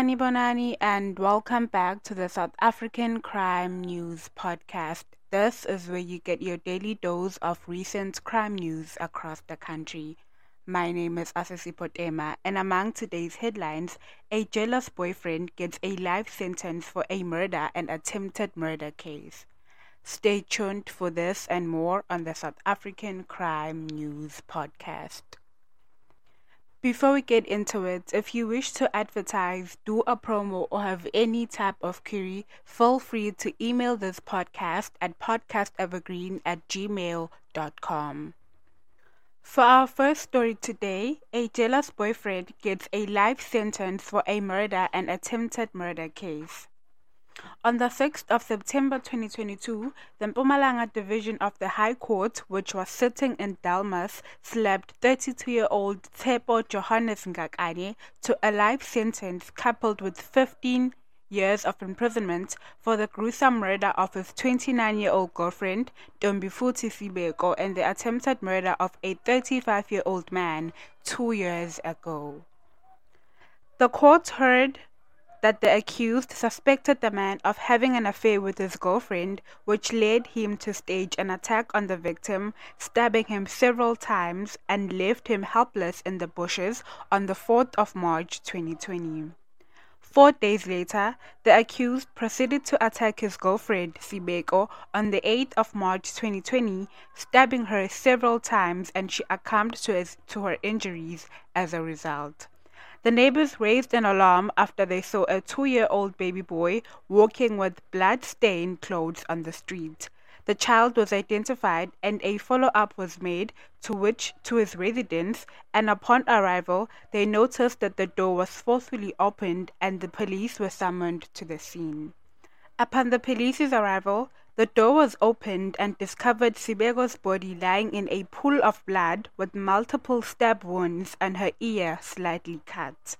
Sanibonani and welcome back to the South African Crime News Podcast. This is where you get your daily dose of recent crime news across the country. My name is Asisi Potema, and among today's headlines, a jealous boyfriend gets a life sentence for a murder and attempted murder case. Stay tuned for this and more on the South African Crime News Podcast. Before we get into it, if you wish to advertise, do a promo, or have any type of query, feel free to email this podcast at podcastevergreen at gmail.com. For our first story today, a jealous boyfriend gets a life sentence for a murder and attempted murder case. On the 6th of September 2022, the Mpumalanga Division of the High Court, which was sitting in Delmas, slapped 32-year-old Tshepo Johannes Ngakane to a life sentence coupled with 15 years of imprisonment for the gruesome murder of his 29-year-old girlfriend, Dombifuthi Sibeko, and the attempted murder of a 35-year-old man two years ago. The court heard that the accused suspected the man of having an affair with his girlfriend, which led him to stage an attack on the victim, stabbing him several times and left him helpless in the bushes on the 4th of March 2020. Four days later, the accused proceeded to attack his girlfriend, Sibeko, on the 8th of March 2020, stabbing her several times and she succumbed to, to her injuries as a result. The neighbors raised an alarm after they saw a two year old baby boy walking with blood stained clothes on the street. The child was identified and a follow up was made to which to his residence and upon arrival they noticed that the door was forcefully opened and the police were summoned to the scene. Upon the police's arrival, the door was opened and discovered Sibeko's body lying in a pool of blood with multiple stab wounds and her ear slightly cut.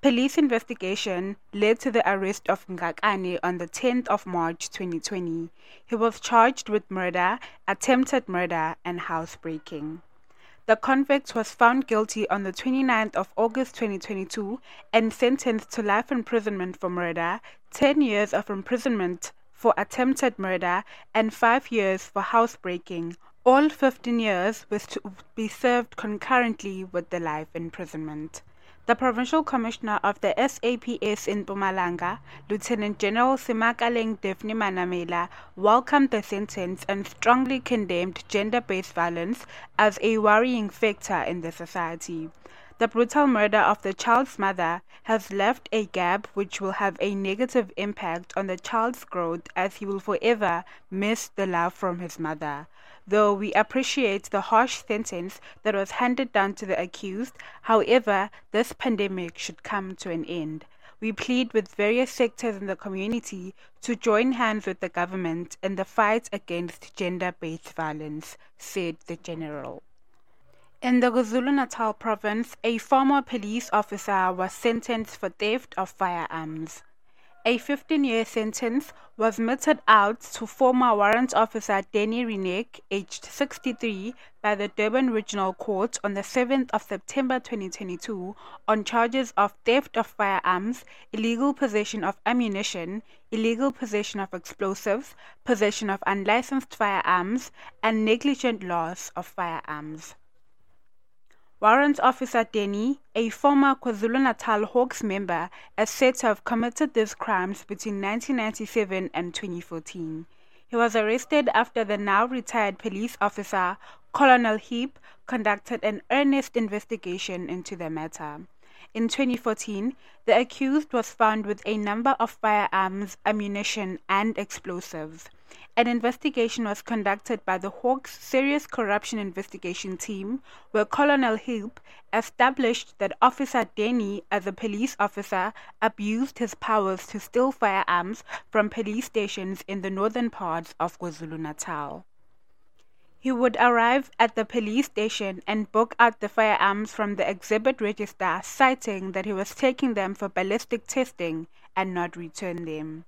Police investigation led to the arrest of Ngakane on the 10th of March 2020. He was charged with murder, attempted murder, and housebreaking. The convict was found guilty on the 29th of August 2022 and sentenced to life imprisonment for murder, 10 years of imprisonment for attempted murder and five years for housebreaking. All 15 years was to be served concurrently with the life imprisonment. The Provincial Commissioner of the SAPS in Mpumalanga, Lieutenant General Semakaleng Daphne Manamela, welcomed the sentence and strongly condemned gender-based violence as a worrying factor in the society. The brutal murder of the child's mother has left a gap which will have a negative impact on the child's growth as he will forever miss the love from his mother. Though we appreciate the harsh sentence that was handed down to the accused, however, this pandemic should come to an end. We plead with various sectors in the community to join hands with the government in the fight against gender based violence, said the General. In the KwaZulu-Natal province, a former police officer was sentenced for theft of firearms. A 15-year sentence was meted out to former warrant officer Danny Renek, aged 63, by the Durban Regional Court on the 7th of September 2022 on charges of theft of firearms, illegal possession of ammunition, illegal possession of explosives, possession of unlicensed firearms, and negligent loss of firearms. Warrant Officer Denny, a former KwaZulu-Natal Hawks member, is said to have committed these crimes between 1997 and 2014. He was arrested after the now retired police officer, Colonel Heap, conducted an earnest investigation into the matter. In 2014, the accused was found with a number of firearms, ammunition, and explosives. An investigation was conducted by the Hawks Serious Corruption Investigation Team, where Colonel Heap established that Officer Denny, as a police officer, abused his powers to steal firearms from police stations in the northern parts of KwaZulu-Natal. He would arrive at the police station and book out the firearms from the exhibit register, citing that he was taking them for ballistic testing and not return them.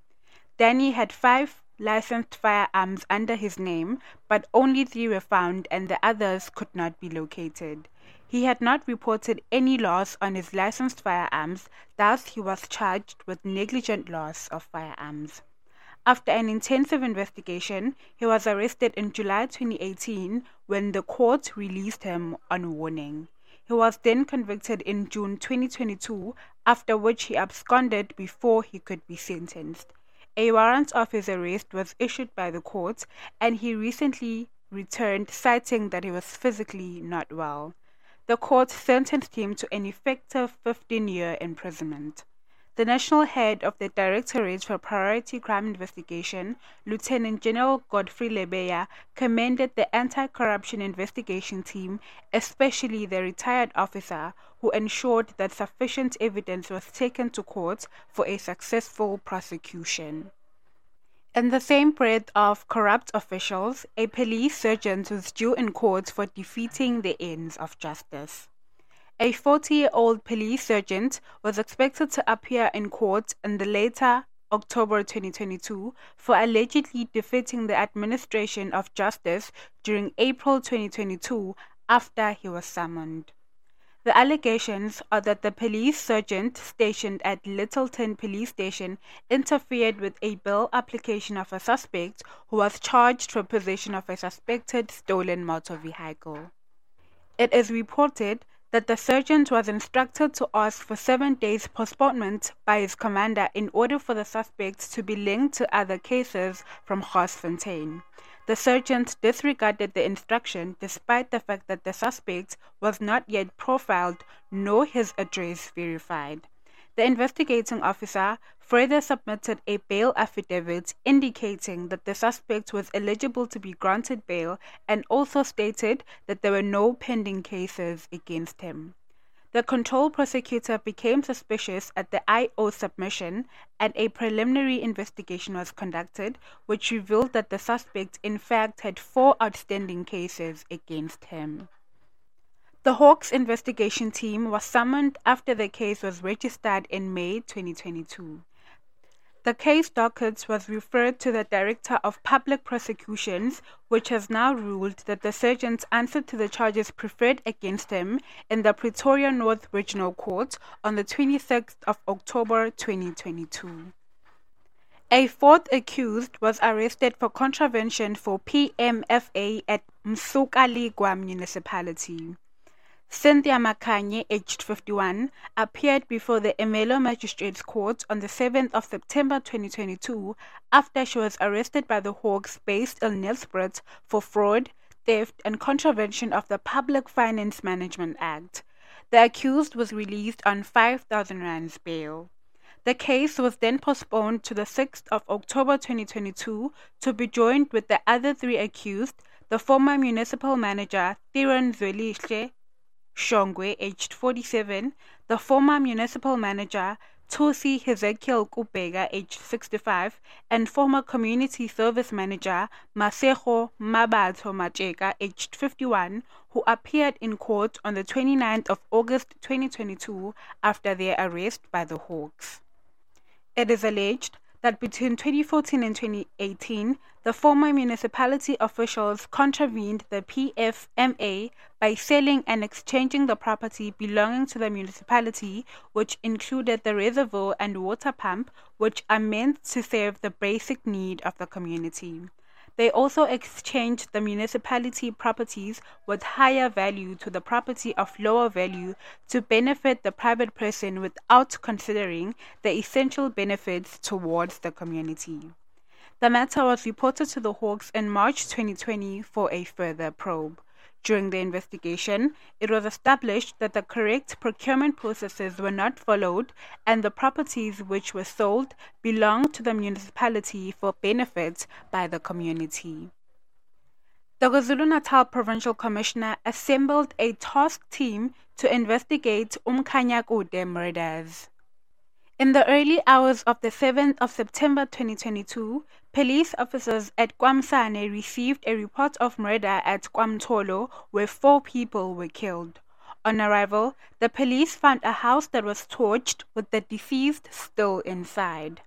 Danny had five licensed firearms under his name, but only three were found and the others could not be located. He had not reported any loss on his licensed firearms, thus he was charged with negligent loss of firearms. After an intensive investigation, he was arrested in July 2018 when the court released him on warning. He was then convicted in June 2022, after which he absconded before he could be sentenced. A warrant of his arrest was issued by the court, and he recently returned citing that he was physically not well. The court sentenced him to an effective 15 year imprisonment. The national head of the Directorate for Priority Crime Investigation, Lieutenant General Godfrey Lebeya, commended the anti corruption investigation team, especially the retired officer, who ensured that sufficient evidence was taken to court for a successful prosecution. In the same breath of corrupt officials, a police sergeant was due in court for defeating the ends of justice. A 40 year old police sergeant was expected to appear in court in the later October 2022 for allegedly defeating the administration of justice during April 2022 after he was summoned. The allegations are that the police sergeant stationed at Lyttelton Police Station interfered with a bail application of a suspect who was charged for possession of a suspected stolen motor vehicle. It is reported that the sergeant was instructed to ask for seven days postponement by his commander in order for the suspect to be linked to other cases from Garsfontein. The sergeant disregarded the instruction despite the fact that the suspect was not yet profiled nor his address verified. The investigating officer further submitted a bail affidavit indicating that the suspect was eligible to be granted bail and also stated that there were no pending cases against him. The control prosecutor became suspicious at the IO submission and a preliminary investigation was conducted, which revealed that the suspect in fact had four outstanding cases against him. The Hawks investigation team was summoned after the case was registered in May 2022. The case docket was referred to the Director of Public Prosecutions, which has now ruled that the sergeant answered to the charges preferred against him in the Pretoria North Regional Court on the 26th of October 2022. A fourth accused was arrested for contravention for PMFA at Msuka municipality. Cynthia Makanye, aged 51, appeared before the Ermelo Magistrates Court on the 7th of September 2022 after she was arrested by the Hawks based in Nelspruit for fraud, theft, and contravention of the Public Finance Management Act. The accused was released on 5,000 rands bail. The case was then postponed to the 6th of October 2022 to be joined with the other three accused, the former municipal manager Theron Zwelihle Shongwe, aged 47, the former municipal manager Tosi Hezekiel Kubega, aged 65, and former community service manager Masego Mabato Macheka, aged 51, who appeared in court on the 29th of August 2022 after their arrest by the Hawks. It is alleged that between 2014 and 2018, the former municipality officials contravened the PFMA by selling and exchanging the property belonging to the municipality, which included the reservoir and water pump, which are meant to serve the basic need of the community. They also exchanged the municipality properties with higher value to the property of lower value to benefit the private person without considering the essential benefits towards the community. The matter was reported to the Hawks in March 2020 for a further probe. During the investigation, it was established that the correct procurement processes were not followed and the properties which were sold belonged to the municipality for benefit by the community. The KwaZulu-Natal Provincial Commissioner assembled a task team to investigate Umkhanyakude murders. In the early hours of the 7th of September 2022, police officers at KwaMsane received a report of murder at KwaMtholo where four people were killed. On arrival, the police found a house that was torched with the deceased still inside.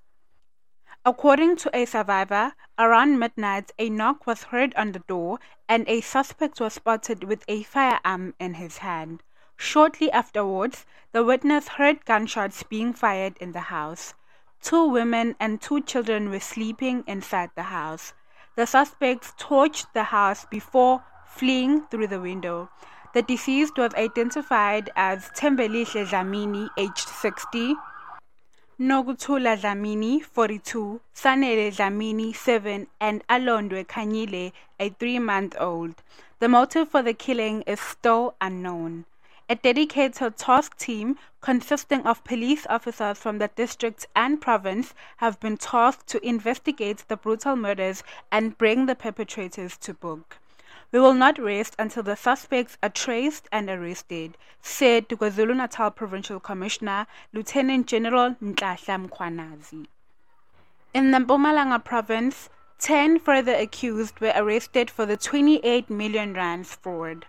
According to a survivor, around midnight a knock was heard on the door and a suspect was spotted with a firearm in his hand. Shortly afterwards, the witness heard gunshots being fired in the house. Two women and two children were sleeping inside the house. The suspects torched the house before fleeing through the window. The deceased was identified as Tembelihle Dlamini, aged 60, Nokuthula Dlamini, 42, Sanele Dlamini, 7, and Alondwe Khanyile, a three-month-old. The motive for the killing is still unknown. A dedicated task team consisting of police officers from the district and province have been tasked to investigate the brutal murders and bring the perpetrators to book. We will not rest until the suspects are traced and arrested, said KwaZulu-Natal Provincial Commissioner Lieutenant General Nhlanhla Mkhwanazi. In the Mpumalanga province, 10 further accused were arrested for the 28 million rands fraud.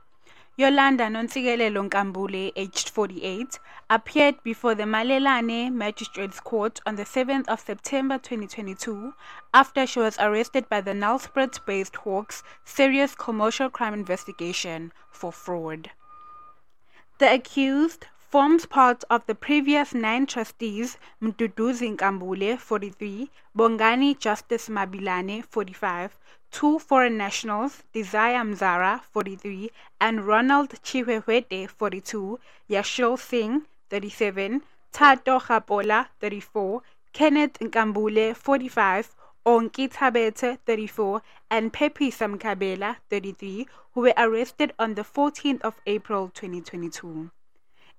Yolanda Nontsikelelo Nkambule, aged 48, appeared before the Malelane Magistrates Court on the 7th of September 2022 after she was arrested by the Nelspruit-based Hawks Serious Commercial Crime Investigation for fraud. The accused forms part of the previous nine trustees Mduduzi Nkambule, 43, Bongani Justice Mabilane, 45, two foreign nationals, Desire Mzara, 43, and Ronald Chihwehwete, 42, Yashil Singh, 37, Tato Hapola, 34, Kenneth Nkambule, 45, Onki Tabete, 34, and Pepi Samkabela, 33, who were arrested on the 14th of April 2022.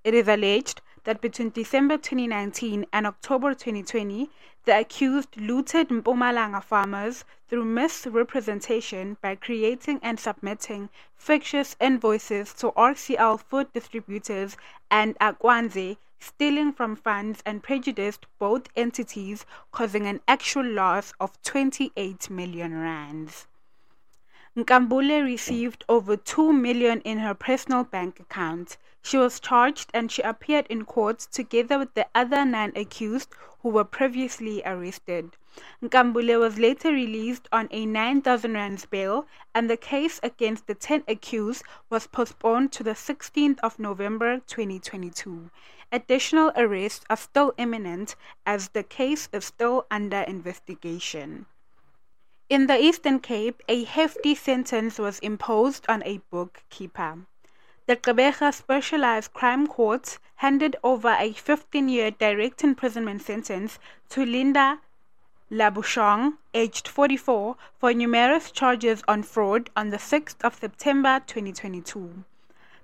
It is alleged that between December 2019 and October 2020, the accused looted Mpumalanga farmers through misrepresentation by creating and submitting fictitious invoices to RCL food distributors and Akwandze, stealing from funds and prejudiced both entities, causing an actual loss of 28 million rands. Nkambule received over 2 million in her personal bank account. She was charged and she appeared in court together with the other nine accused who were previously arrested. Nkambule was later released on a 9,000 rands bail and the case against the 10 accused was postponed to the 16th of November 2022. Additional arrests are still imminent as the case is still under investigation. In the Eastern Cape, a hefty sentence was imposed on a bookkeeper. The Gqeberha Specialized Crime Court handed over a 15-year direct imprisonment sentence to Linda Labuschagne, aged 44, for numerous charges on fraud on the 6th of September 2022.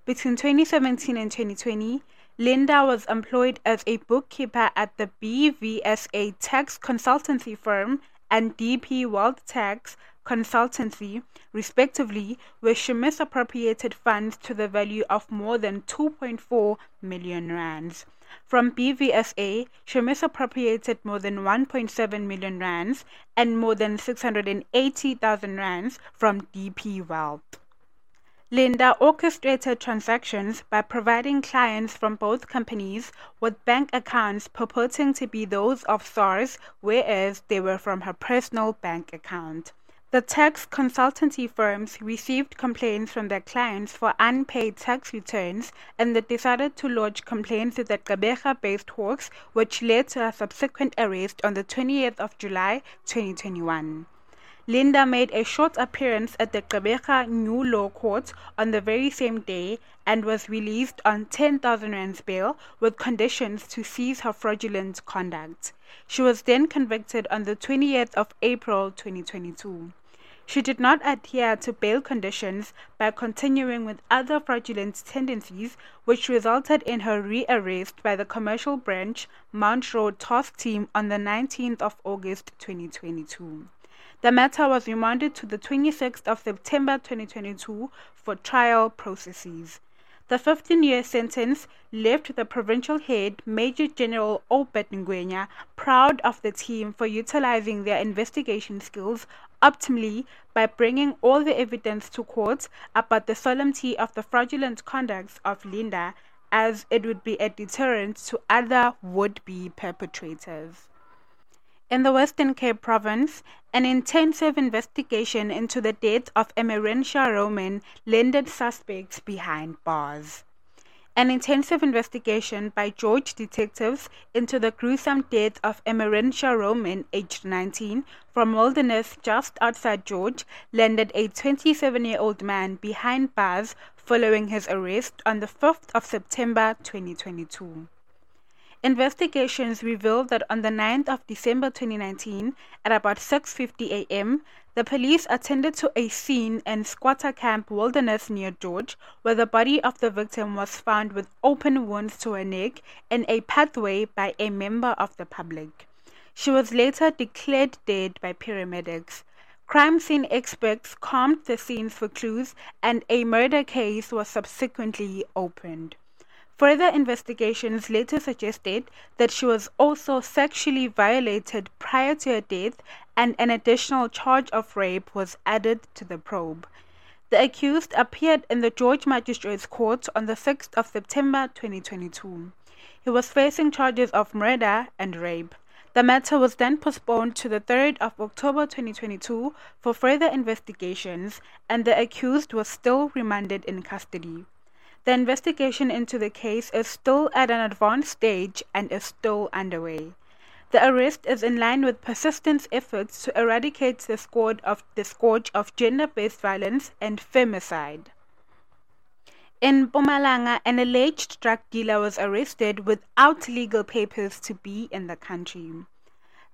Between 2017 and 2020, Linda was employed as a bookkeeper at the BVSA tax consultancy firm and DP World Tax Consultancy, respectively, where she misappropriated funds to the value of more than 2.4 million rands. From BVSA, she misappropriated more than 1.7 million rands and more than 680,000 rands from DP World. Linda orchestrated transactions by providing clients from both companies with bank accounts purporting to be those of SARS, whereas they were from her personal bank account. The tax consultancy firms received complaints from their clients for unpaid tax returns and they decided to lodge complaints with the Gqeberha based Hawks, which led to a subsequent arrest on the 20th of July 2021. Linda made a short appearance at the Gqeberha New Law Court on the very same day and was released on 10,000 rands bail with conditions to cease her fraudulent conduct. She was then convicted on the 20th of April 2022. She did not adhere to bail conditions by continuing with other fraudulent tendencies, which resulted in her rearrest by the Commercial Branch Mount Road Task Team on the 19th of August 2022. The matter was remanded to the 26th of September 2022 for trial processes. The 15-year sentence left the provincial head, Major General Obed Ngwenya, proud of the team for utilizing their investigation skills optimally by bringing all the evidence to court about the solemnity of the fraudulent conduct of Linda as it would be a deterrent to other would-be perpetrators. In the Western Cape province, an intensive investigation into the death of Emerentia Roman landed suspects behind bars. An intensive investigation by George detectives into the gruesome death of Emerentia Roman, aged 19, from Wilderness just outside George, landed a 27-year-old man behind bars following his arrest on the 5th of September 2022. Investigations revealed that on the 9th of December 2019, at about 6:50 a.m., the police attended to a scene in squatter camp Wilderness near George, where the body of the victim was found with open wounds to her neck in a pathway by a member of the public. She was later declared dead by paramedics. Crime scene experts combed the scenes for clues, and a murder case was subsequently opened. Further investigations later suggested that she was also sexually violated prior to her death and an additional charge of rape was added to the probe. The accused appeared in the George Magistrates Court on the 6th of September 2022. He was facing charges of murder and rape. The matter was then postponed to the 3rd of October 2022 for further investigations, and the accused was still remanded in custody. The investigation into the case is still at an advanced stage and is still underway. The arrest is in line with persistent efforts to eradicate the scourge of, the scourge of gender-based violence and femicide. In Mpumalanga, an alleged drug dealer was arrested without legal papers to be in the country.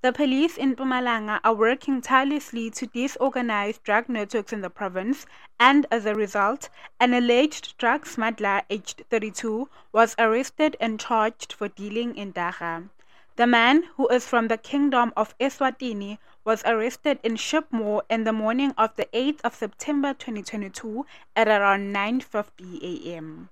The police in Mpumalanga are working tirelessly to disorganize drug networks in the province, and as a result, an alleged drug smuggler aged 32 was arrested and charged for dealing in dagga. The man, who is from the Kingdom of Eswatini, was arrested in Sheepmoor in the morning of the 8th of September 2022 at around 9:50 a.m.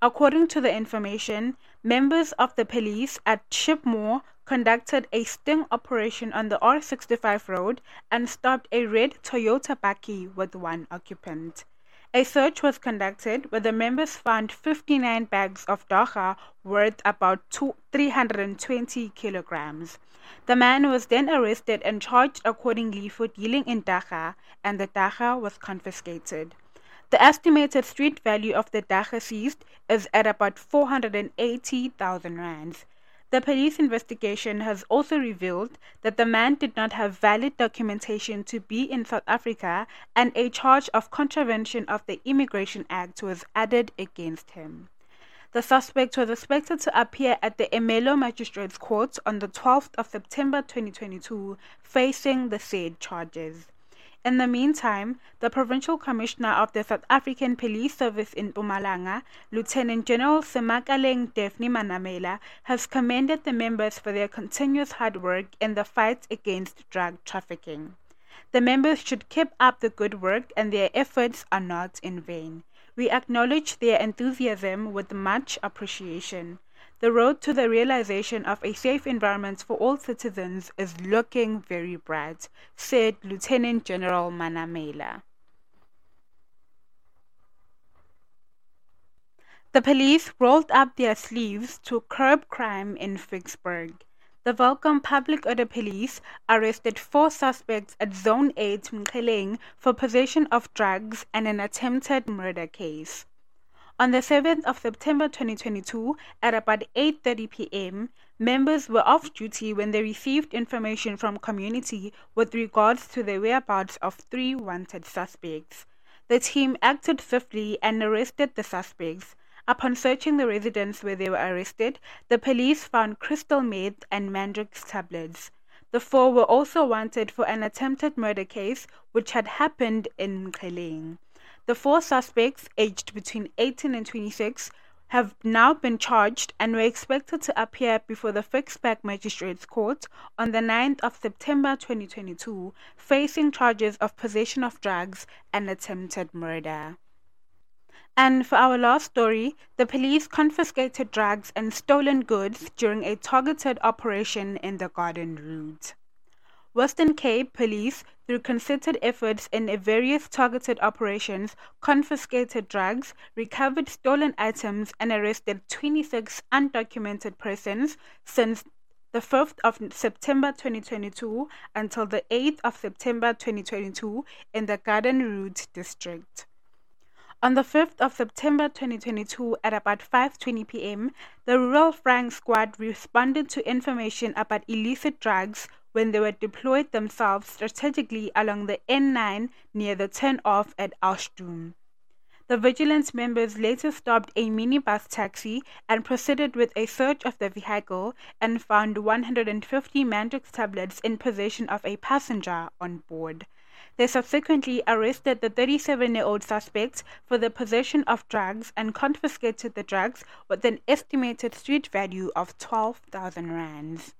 According to the information, members of the police at Sheepmoor conducted a sting operation on the R65 road and stopped a red Toyota Bakkie with one occupant. A search was conducted where the members found 59 bags of dagga worth about two, 320 kilograms. The man was then arrested and charged accordingly for dealing in dagga, and the dagga was confiscated. The estimated street value of the dagga seized is at about 480,000 rands. The police investigation has also revealed that the man did not have valid documentation to be in South Africa and a charge of contravention of the Immigration Act was added against him. The suspect was expected to appear at the Ermelo Magistrates Court on the 12th of September 2022 facing the said charges. In the meantime, the Provincial Commissioner of the South African Police Service in Mpumalanga, Lieutenant General Semakaleng Daphne Manamela, has commended the members for their continuous hard work in the fight against drug trafficking. The members should keep up the good work and their efforts are not in vain. We acknowledge their enthusiasm with much appreciation. The road to the realization of a safe environment for all citizens is looking very bright, said Lieutenant General Manamela. The police rolled up their sleeves to curb crime in Vicksburg. The Welkom Public Order Police arrested four suspects at Zone 8 Mkheleng for possession of drugs and an attempted murder case. On the 7th of September 2022, at about 8:30 p.m., members were off duty when they received information from community with regards to the whereabouts of three wanted suspects. The team acted swiftly and arrested the suspects. Upon searching the residence where they were arrested, the police found crystal meth and Mandrax tablets. The four were also wanted for an attempted murder case which had happened in Mkheleng. The four suspects, aged between 18 and 26, have now been charged and were expected to appear before the Vicksburg Magistrates Court on the 9th of September 2022, facing charges of possession of drugs and attempted murder. And for our last story, the police confiscated drugs and stolen goods during a targeted operation in the Garden Route. Western Cape Police, through concerted efforts in various targeted operations, confiscated drugs, recovered stolen items, and arrested 26 undocumented persons since the 5th of September 2022 until the 8th of September 2022 in the Garden Route district. On the 5th of September 2022 at about 5:20 p.m., the Rural Flying Squad responded to information about illicit drugs when they were deployed themselves strategically along the N9 near the turn-off at Oudtshoorn. The vigilance members later stopped a minibus taxi and proceeded with a search of the vehicle and found 150 Mandrax tablets in possession of a passenger on board. They subsequently arrested the 37 year old suspect for the possession of drugs and confiscated the drugs with an estimated street value of 12,000 rands.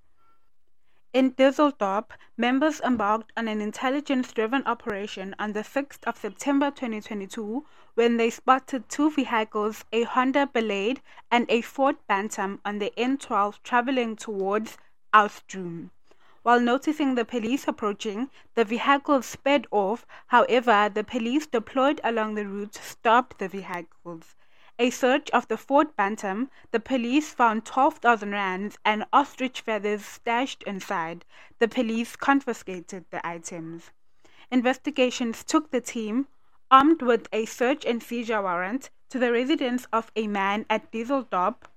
In Dysselsdorp, members embarked on an intelligence driven operation on the 6th of September 2022 when they spotted two vehicles, a Honda Ballade and a Ford Bantam, on the N12 traveling towards Oudtshoorn. While noticing the police approaching, the vehicles sped off. However, the police deployed along the route stopped the vehicles. A search of the Ford Bantam, the police found 12,000 rands and ostrich feathers stashed inside. The police confiscated the items. Investigations took the team, armed with a search and seizure warrant, to the residence of a man at Dysselsdorp,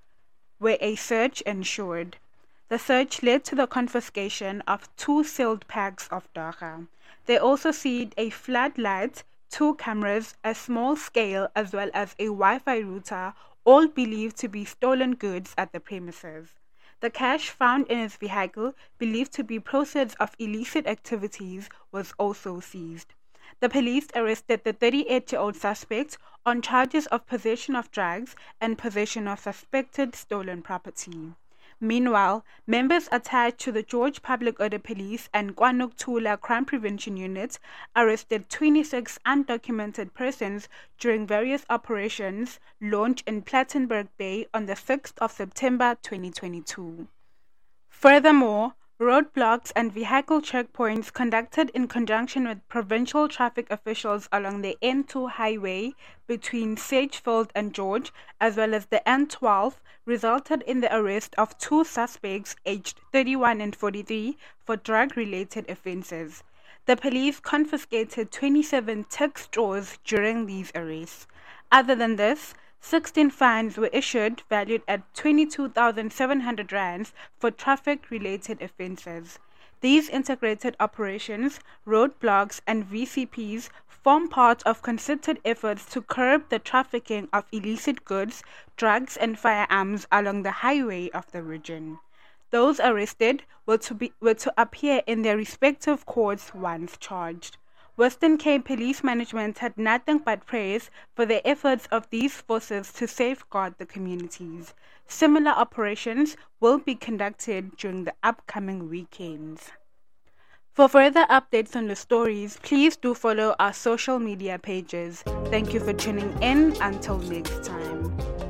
where a search ensued. The search led to the confiscation of two sealed packs of dagga. They also seized a floodlight, two cameras, a small scale, as well as a Wi Fi router, all believed to be stolen goods at the premises. The cash found in his vehicle, believed to be proceeds of illicit activities, was also seized. The police arrested the 38 year old suspect on charges of possession of drugs and possession of suspected stolen property. Meanwhile, members attached to the George Public Order Police and KwaNokuthula Crime Prevention Unit arrested 26 undocumented persons during various operations launched in Plettenberg Bay on the 6th of September 2022. Furthermore, Roadblocks and vehicle checkpoints conducted in conjunction with provincial traffic officials along the N2 highway between Sedgefield and George, as well as the N12, resulted in the arrest of two suspects aged 31 and 43 for drug related offences. The police confiscated 27 tik straws during these arrests. Other than this, 16 fines were issued valued at 22,700 rands for traffic related offences. These integrated operations, roadblocks, and VCPs form part of concerted efforts to curb the trafficking of illicit goods, drugs, and firearms along the highway of the region. Those arrested were to, be, were to appear in their respective courts once charged. Western Cape Police Management had nothing but praise for the efforts of these forces to safeguard the communities. Similar operations will be conducted during the upcoming weekends. For further updates on the stories, please do follow our social media pages. Thank you for tuning in. Until next time.